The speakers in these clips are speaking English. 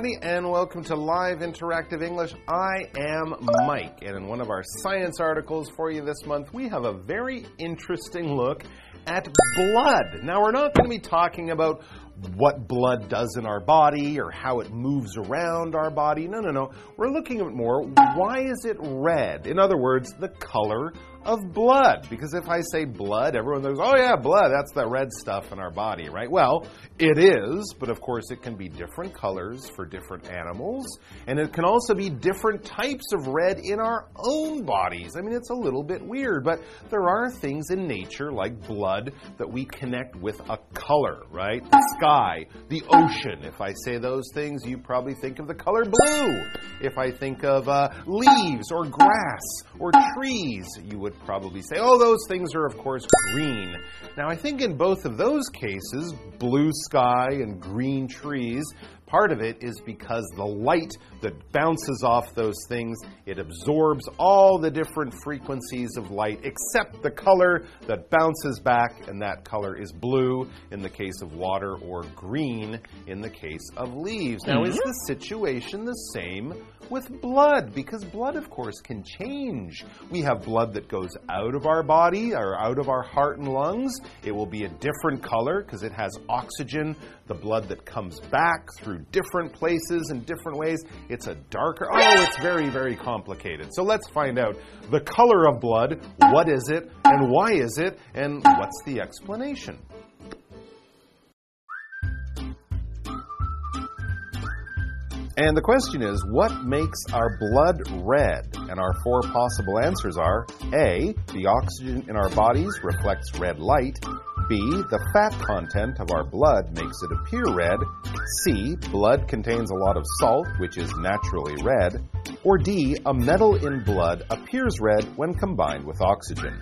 everybody, and welcome to Live Interactive English. I am Mike, and in one of our science articles for you this month, we have a very interesting look at blood. Now, we're not going to be talking about what blood does in our body or how it moves around our body. No, no, no. We're looking at more why is it red? In other words, the color of blood. Because if I say blood, everyone goes, oh yeah, blood, that's the red stuff in our body, right? Well, it is, but of course it can be different colors for different animals, and it can also be different types of red in our own bodies. I mean, it's a little bit weird, but there are things in nature like blood that we connect with a color, right? The sky, the ocean. If I say those things, you probably think of the color blue. If I think of uh, leaves or grass or trees, you would would probably say, oh, those things are, of course, green. Now, I think in both of those cases, blue sky and green trees, Part of it is because the light that bounces off those things, it absorbs all the different frequencies of light except the color that bounces back, and that color is blue in the case of water or green in the case of leaves. Now, is mm-hmm. the situation the same with blood? Because blood, of course, can change. We have blood that goes out of our body or out of our heart and lungs. It will be a different color because it has oxygen. The blood that comes back through different places in different ways. It's a darker, oh, it's very, very complicated. So let's find out the color of blood, what is it, and why is it, and what's the explanation. And the question is, what makes our blood red? And our four possible answers are A, the oxygen in our bodies reflects red light. B. The fat content of our blood makes it appear red. C. Blood contains a lot of salt, which is naturally red. Or D. A metal in blood appears red when combined with oxygen.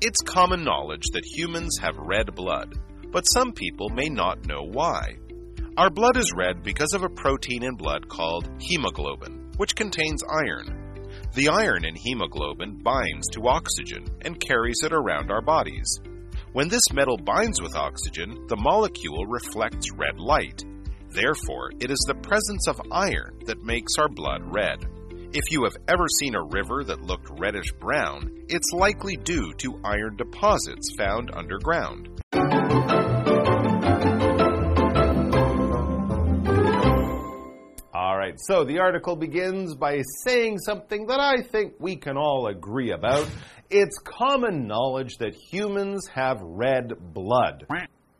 It's common knowledge that humans have red blood, but some people may not know why. Our blood is red because of a protein in blood called hemoglobin which contains iron. The iron in hemoglobin binds to oxygen and carries it around our bodies. When this metal binds with oxygen, the molecule reflects red light. Therefore, it is the presence of iron that makes our blood red. If you have ever seen a river that looked reddish brown, it's likely due to iron deposits found underground. Right, so the article begins by saying something that I think we can all agree about. It's common knowledge that humans have red blood.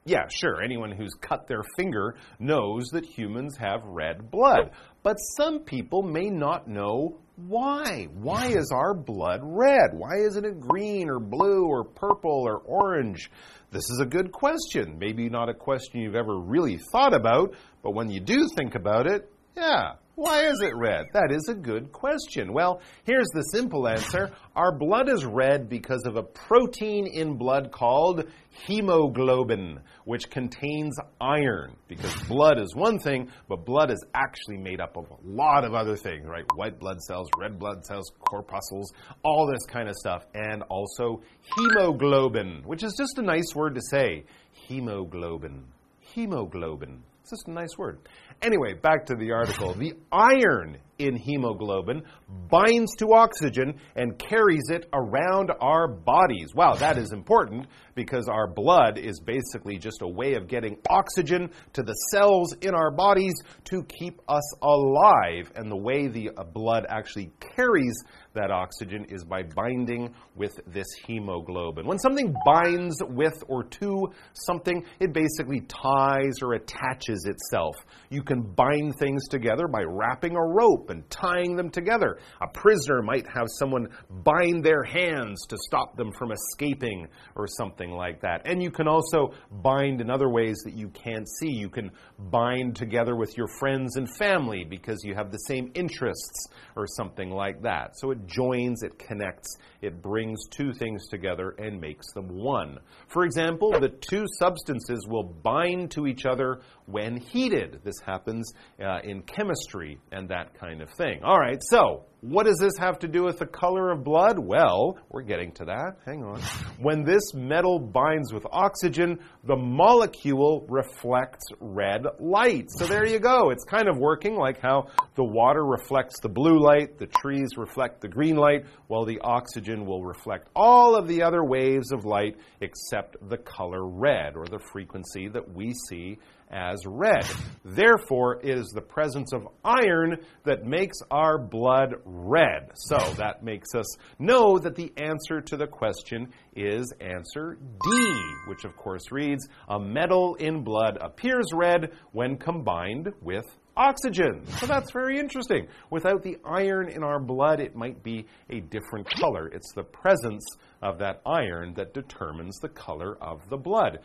Yeah, sure, anyone who's cut their finger knows that humans have red blood. But some people may not know why. Why is our blood red? Why isn't it green or blue or purple or orange? This is a good question. Maybe not a question you've ever really thought about, but when you do think about it, yeah. Why is it red? That is a good question. Well, here's the simple answer. Our blood is red because of a protein in blood called hemoglobin, which contains iron. Because blood is one thing, but blood is actually made up of a lot of other things, right? White blood cells, red blood cells, corpuscles, all this kind of stuff. And also hemoglobin, which is just a nice word to say. Hemoglobin. Hemoglobin. It's just a nice word. Anyway, back to the article. The iron in hemoglobin binds to oxygen and carries it around our bodies. Wow, that is important because our blood is basically just a way of getting oxygen to the cells in our bodies to keep us alive. And the way the blood actually carries that oxygen is by binding with this hemoglobin. When something binds with or to something, it basically ties or attaches itself. You can bind things together by wrapping a rope and tying them together. A prisoner might have someone bind their hands to stop them from escaping or something like that. And you can also bind in other ways that you can't see. You can bind together with your friends and family because you have the same interests or something like that. So it joins, it connects, it brings two things together and makes them one. For example, the two substances will bind to each other when heated. This happens uh, in chemistry and that kind of thing. All right, so what does this have to do with the color of blood? Well, we're getting to that. Hang on. When this metal binds with oxygen, the molecule reflects red light. So there you go. It's kind of working like how the water reflects the blue light, the trees reflect the green light, while the oxygen will reflect all of the other waves of light except the color red or the frequency that we see as red. Therefore, it is the presence of iron that makes our blood red. So that makes us know that the answer to the question is answer D, which of course reads A metal in blood appears red when combined with oxygen. So that's very interesting. Without the iron in our blood, it might be a different color. It's the presence of that iron that determines the color of the blood.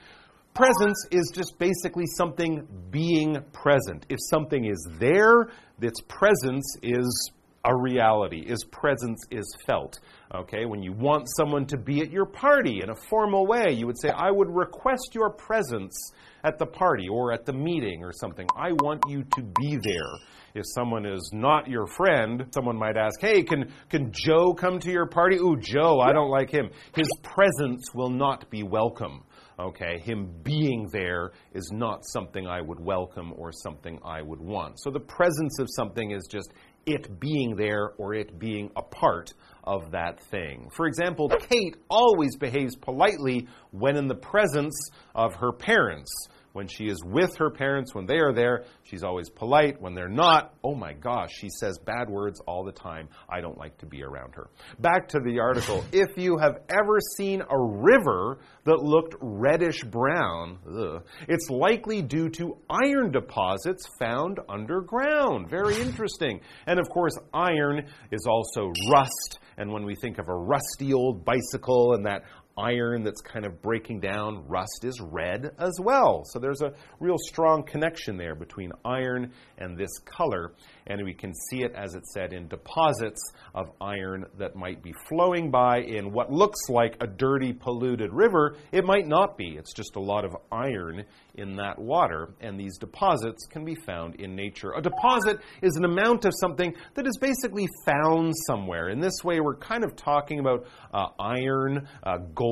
Presence is just basically something being present. If something is there, its presence is a reality, is presence is felt. Okay, when you want someone to be at your party in a formal way, you would say, I would request your presence at the party or at the meeting or something. I want you to be there. If someone is not your friend, someone might ask, Hey, can, can Joe come to your party? Ooh, Joe, I don't like him. His presence will not be welcome. Okay, him being there is not something I would welcome or something I would want. So the presence of something is just it being there or it being a part of that thing. For example, Kate always behaves politely when in the presence of her parents. When she is with her parents, when they are there, she's always polite. When they're not, oh my gosh, she says bad words all the time. I don't like to be around her. Back to the article. if you have ever seen a river that looked reddish brown, ugh, it's likely due to iron deposits found underground. Very interesting. And of course, iron is also rust. And when we think of a rusty old bicycle and that iron that's kind of breaking down, rust is red as well. So there's a real strong connection there between iron and this color. And we can see it, as it said, in deposits of iron that might be flowing by in what looks like a dirty, polluted river. It might not be, it's just a lot of iron in that water, and these deposits can be found in nature. A deposit is an amount of something that is basically found somewhere. In this way, we're kind of talking about uh, iron, uh, gold,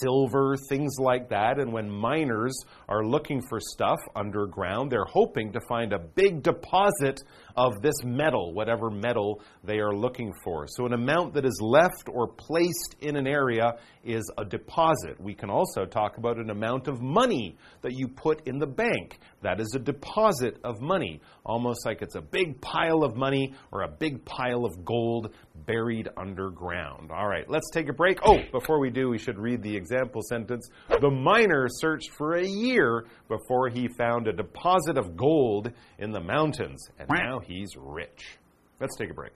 silver, things like that. And when miners are looking for stuff underground, they're hoping to find a big deposit of this metal, whatever metal they are looking for. So, an amount that is left or placed in an area is a deposit. We can also talk about an amount of money that you put in the bank. That is a deposit of money, almost like it's a big pile of money or a big pile of gold buried underground. All right, let's take a break. Oh, before we do, we should read the example sentence. The miner searched for a year before he found a deposit of gold in the mountains, and now he's rich. Let's take a break.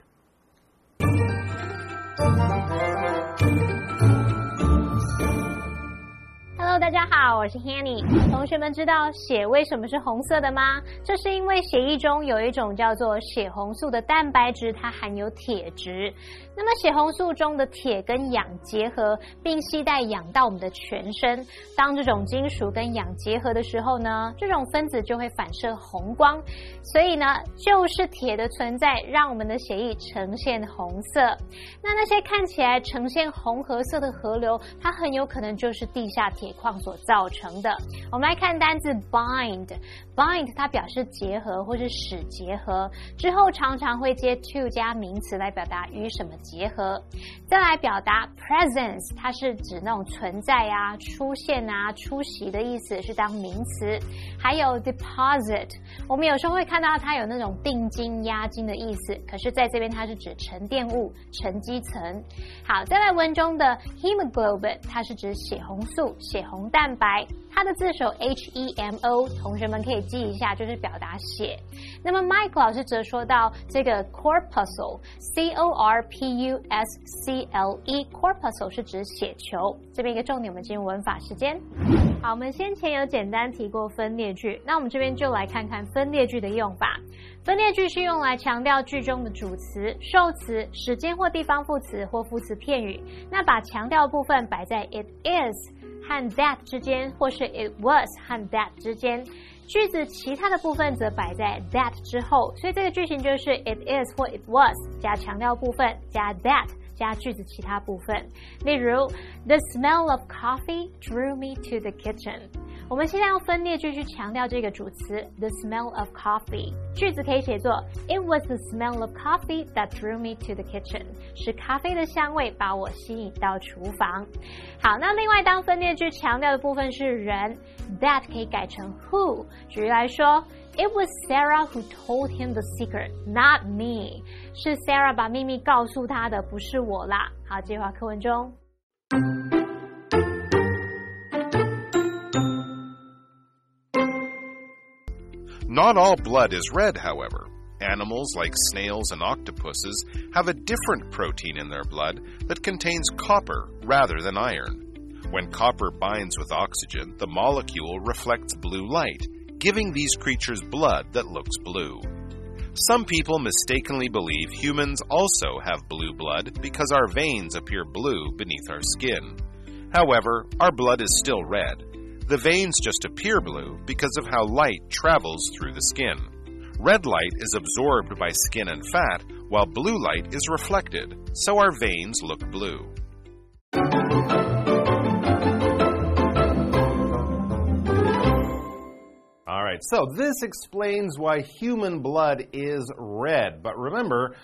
大家好，我是 Hanny。同学们知道血为什么是红色的吗？这是因为血液中有一种叫做血红素的蛋白质，它含有铁质。那么血红素中的铁跟氧结合，并携带氧到我们的全身。当这种金属跟氧结合的时候呢，这种分子就会反射红光。所以呢，就是铁的存在让我们的血液呈现红色。那那些看起来呈现红褐色的河流，它很有可能就是地下铁矿所造成的。我们来看单字 bind，bind 它表示结合或是使结合，之后常常会接 to 加名词来表达与什么。结合，再来表达 presence，它是指那种存在啊、出现啊、出席的意思，是当名词。还有 deposit，我们有时候会看到它有那种定金、押金的意思，可是在这边它是指沉淀物、沉积层。好，再来文中的 hemoglobin，它是指血红素、血红蛋白，它的字首 H E M O，同学们可以记一下，就是表达血。那么 Mike 老师则说到这个 corpuscle，C O R P U S C L E，corpuscle 是指血球。这边一个重点，我们进入文法时间。好，我们先前有简单提过分列句，那我们这边就来看看分列句的用法。分列句是用来强调句中的主词、受词、时间或地方副词或副词片语，那把强调部分摆在 it is 和 that 之间，或是 it was 和 that 之间。句子其他的部分则摆在 that 之后，所以这个句型就是 it is 或 it was 加强调部分加 that 加句子其他部分。例如，The smell of coffee drew me to the kitchen。我们现在用分列句去强调这个主词 the smell of coffee。句子可以写作 It was the smell of coffee that drew me to the kitchen。是咖啡的香味把我吸引到厨房。好，那另外当分列句强调的部分是人，that 可以改成 who。举例来说，It was Sarah who told him the secret, not me。是 Sarah 把秘密告诉他的，不是我啦。好，这句话课文中。Not all blood is red, however. Animals like snails and octopuses have a different protein in their blood that contains copper rather than iron. When copper binds with oxygen, the molecule reflects blue light, giving these creatures blood that looks blue. Some people mistakenly believe humans also have blue blood because our veins appear blue beneath our skin. However, our blood is still red. The veins just appear blue because of how light travels through the skin. Red light is absorbed by skin and fat, while blue light is reflected, so our veins look blue. All right, so this explains why human blood is red. But remember,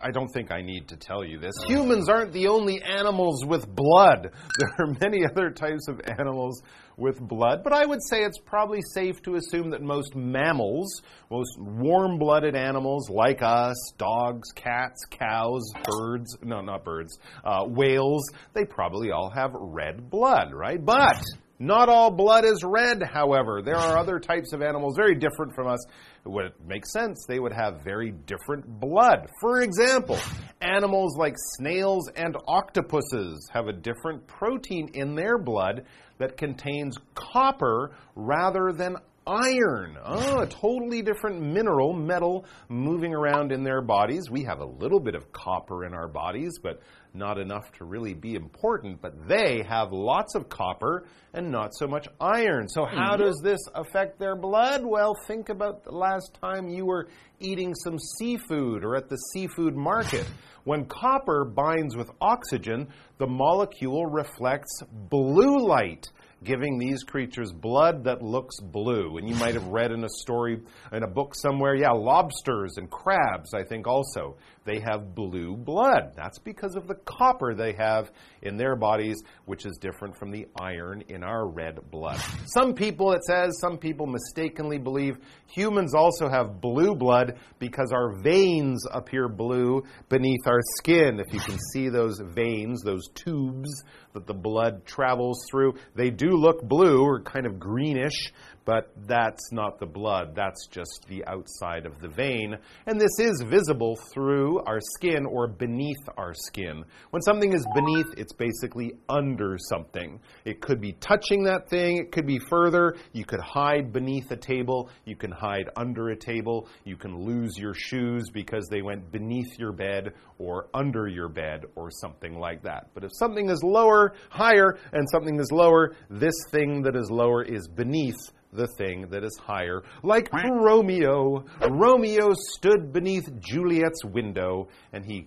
I don't think I need to tell you this. Humans aren't the only animals with blood. There are many other types of animals with blood, but I would say it's probably safe to assume that most mammals, most warm blooded animals like us, dogs, cats, cows, birds, no, not birds, uh, whales, they probably all have red blood, right? But not all blood is red, however. There are other types of animals very different from us. It would make sense they would have very different blood. For example, animals like snails and octopuses have a different protein in their blood that contains copper rather than iron. Oh, a totally different mineral, metal, moving around in their bodies. We have a little bit of copper in our bodies, but not enough to really be important. But they have lots of copper and not so much iron. So, how mm-hmm. does this affect their blood? Well, think about the last time you were eating some seafood or at the seafood market. When copper binds with oxygen, the molecule reflects blue light giving these creatures blood that looks blue. And you might have read in a story, in a book somewhere, yeah, lobsters and crabs, I think also, they have blue blood. That's because of the copper they have in their bodies, which is different from the iron in our red blood. Some people, it says, some people mistakenly believe humans also have blue blood because our veins appear blue beneath our skin. If you can see those veins, those tubes that the blood travels through, they do look blue or kind of greenish but that's not the blood. That's just the outside of the vein. And this is visible through our skin or beneath our skin. When something is beneath, it's basically under something. It could be touching that thing, it could be further. You could hide beneath a table, you can hide under a table, you can lose your shoes because they went beneath your bed or under your bed or something like that. But if something is lower, higher, and something is lower, this thing that is lower is beneath the thing that is higher. Like Romeo. Romeo stood beneath Juliet's window and he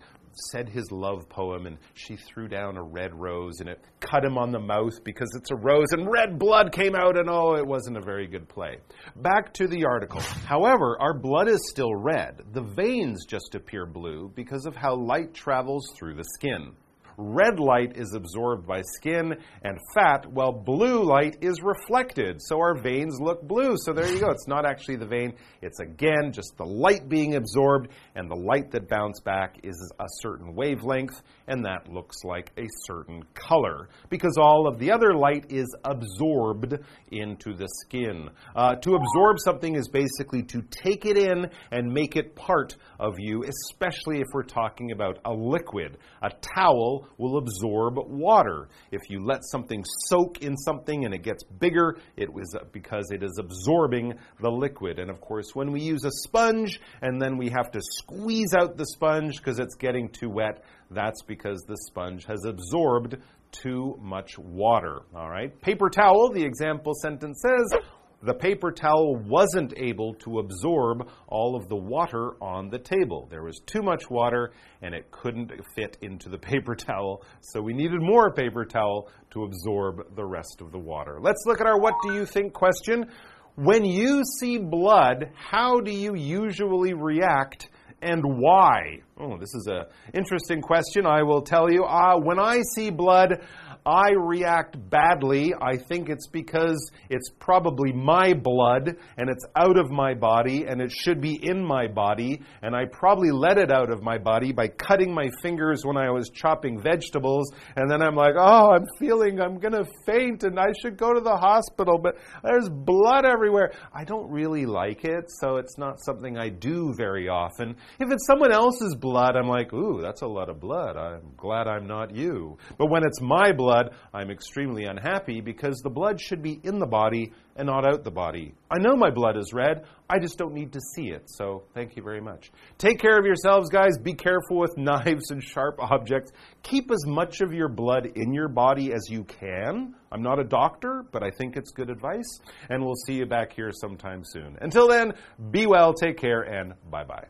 said his love poem and she threw down a red rose and it cut him on the mouth because it's a rose and red blood came out and oh it wasn't a very good play back to the article however our blood is still red the veins just appear blue because of how light travels through the skin Red light is absorbed by skin and fat, while blue light is reflected. So our veins look blue. So there you go. It's not actually the vein, it's again just the light being absorbed, and the light that bounced back is a certain wavelength, and that looks like a certain color because all of the other light is absorbed into the skin. Uh, to absorb something is basically to take it in and make it part of you, especially if we're talking about a liquid. A towel will absorb water. If you let something soak in something and it gets bigger, it was because it is absorbing the liquid. And of course, when we use a sponge and then we have to squeeze out the sponge because it's getting too wet, that's because the sponge has absorbed too much water. All right? Paper towel, the example sentence says, the paper towel wasn't able to absorb all of the water on the table. There was too much water and it couldn't fit into the paper towel, so we needed more paper towel to absorb the rest of the water. Let's look at our what do you think question. When you see blood, how do you usually react? and why? Oh, this is an interesting question. I will tell you. Uh, when I see blood, I react badly, I think it's because it's probably my blood and it's out of my body and it should be in my body. And I probably let it out of my body by cutting my fingers when I was chopping vegetables. And then I'm like, oh, I'm feeling I'm going to faint and I should go to the hospital, but there's blood everywhere. I don't really like it, so it's not something I do very often. If it's someone else's blood, I'm like, ooh, that's a lot of blood. I'm glad I'm not you. But when it's my blood, blood, I'm extremely unhappy because the blood should be in the body and not out the body. I know my blood is red, I just don't need to see it, so thank you very much. Take care of yourselves, guys. Be careful with knives and sharp objects. Keep as much of your blood in your body as you can. I'm not a doctor, but I think it's good advice, and we'll see you back here sometime soon. Until then, be well, take care, and bye bye.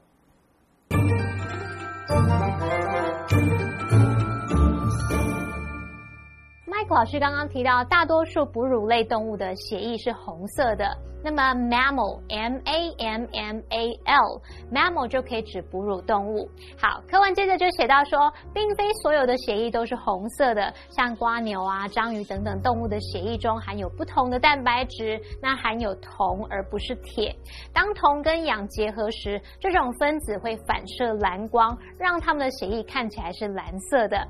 老师刚刚提到，大多数哺乳类动物的血液是红色的。那么 mammal m a m m a l mammal 就可以指哺乳动物。好，课文接着就写到说，并非所有的血液都是红色的，像瓜牛啊、章鱼等等动物的血液中含有不同的蛋白质，那含有铜而不是铁。当铜跟氧结合时，这种分子会反射蓝光，让它们的血液看起来是蓝色的。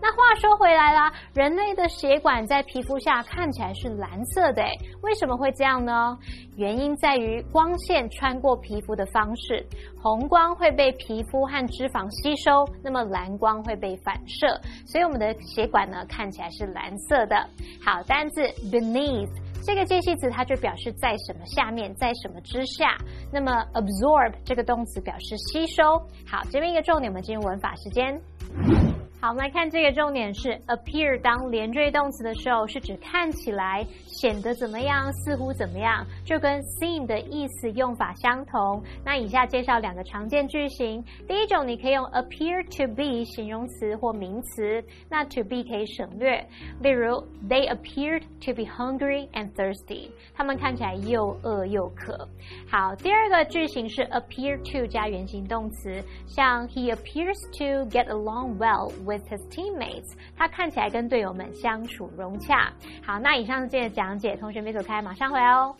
那话说回来啦，人类的血管在皮肤下看起来是蓝色的，诶为什么会这样呢？原因在于光线穿过皮肤的方式，红光会被皮肤和脂肪吸收，那么蓝光会被反射，所以我们的血管呢看起来是蓝色的。好，单字 beneath 这个介系词它就表示在什么下面，在什么之下。那么 absorb 这个动词表示吸收。好，这边一个重点，我们进入文法时间。好，我们来看这个重点是 appear 当连缀动词的时候，是指看起来、显得怎么样、似乎怎么样，就跟 seem 的意思用法相同。那以下介绍两个常见句型。第一种，你可以用 appear to be 形容词或名词，那 to be 可以省略。例如，They appeared to be hungry and thirsty。他们看起来又饿又渴。好，第二个句型是 appear to 加原形动词，像 He appears to get along well。with his teammates，他看起来跟队友们相处融洽。好，那以上是今天的讲解，同学没走开，马上回来哦。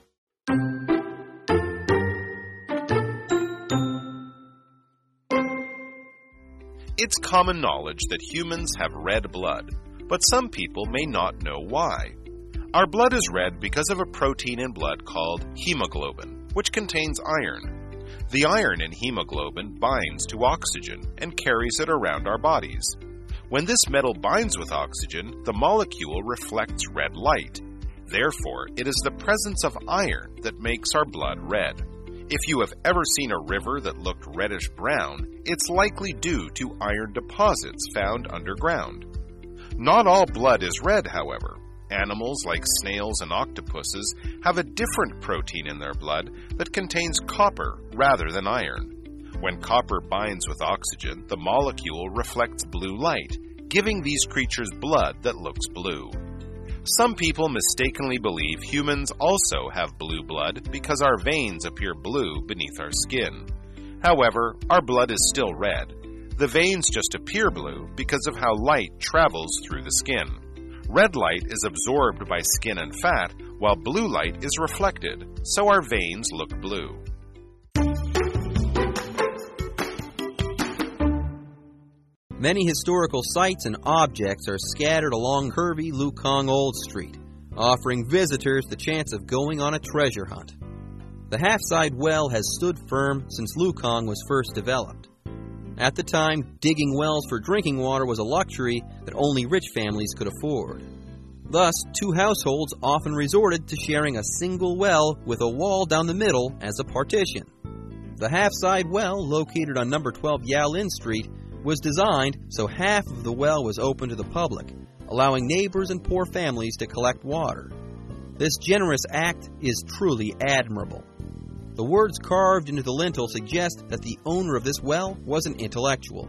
It's common knowledge that humans have red blood, but some people may not know why. Our blood is red because of a protein in blood called hemoglobin, which contains iron. The iron in hemoglobin binds to oxygen and carries it around our bodies. When this metal binds with oxygen, the molecule reflects red light. Therefore, it is the presence of iron that makes our blood red. If you have ever seen a river that looked reddish brown, it's likely due to iron deposits found underground. Not all blood is red, however. Animals like snails and octopuses have a different protein in their blood that contains copper rather than iron. When copper binds with oxygen, the molecule reflects blue light, giving these creatures blood that looks blue. Some people mistakenly believe humans also have blue blood because our veins appear blue beneath our skin. However, our blood is still red. The veins just appear blue because of how light travels through the skin. Red light is absorbed by skin and fat, while blue light is reflected, so our veins look blue. Many historical sites and objects are scattered along curvy Lukang Old Street, offering visitors the chance of going on a treasure hunt. The half-side well has stood firm since Lukang was first developed. At the time, digging wells for drinking water was a luxury that only rich families could afford. Thus, two households often resorted to sharing a single well with a wall down the middle as a partition. The half-side well, located on number 12 Yao Lin Street, was designed so half of the well was open to the public, allowing neighbors and poor families to collect water. This generous act is truly admirable. The words carved into the lintel suggest that the owner of this well was an intellectual.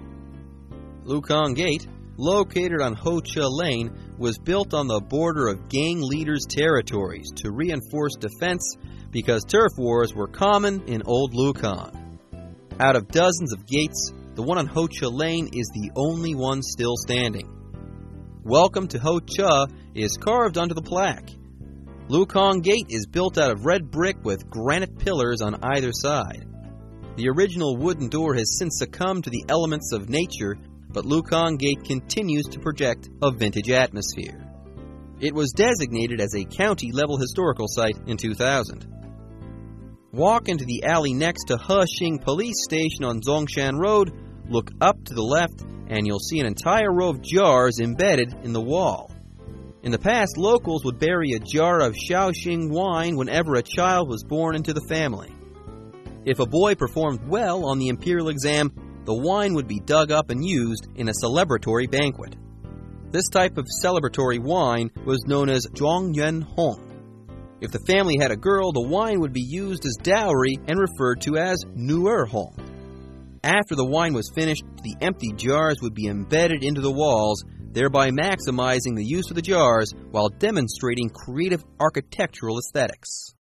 Lukang Gate, located on Ho Cha Lane, was built on the border of gang leaders' territories to reinforce defense because turf wars were common in Old Lukang. Out of dozens of gates, the one on Ho Cha Lane is the only one still standing. Welcome to Ho Cha is carved onto the plaque. Lukang Gate is built out of red brick with granite pillars on either side. The original wooden door has since succumbed to the elements of nature, but Lukang Gate continues to project a vintage atmosphere. It was designated as a county level historical site in 2000. Walk into the alley next to Hexing Police Station on Zhongshan Road, look up to the left, and you'll see an entire row of jars embedded in the wall. In the past, locals would bury a jar of Shaoxing wine whenever a child was born into the family. If a boy performed well on the imperial exam, the wine would be dug up and used in a celebratory banquet. This type of celebratory wine was known as Zhuangyuan Hong. If the family had a girl, the wine would be used as dowry and referred to as Nuer Hong. After the wine was finished, the empty jars would be embedded into the walls, thereby maximizing the use of the jars while demonstrating creative architectural aesthetics.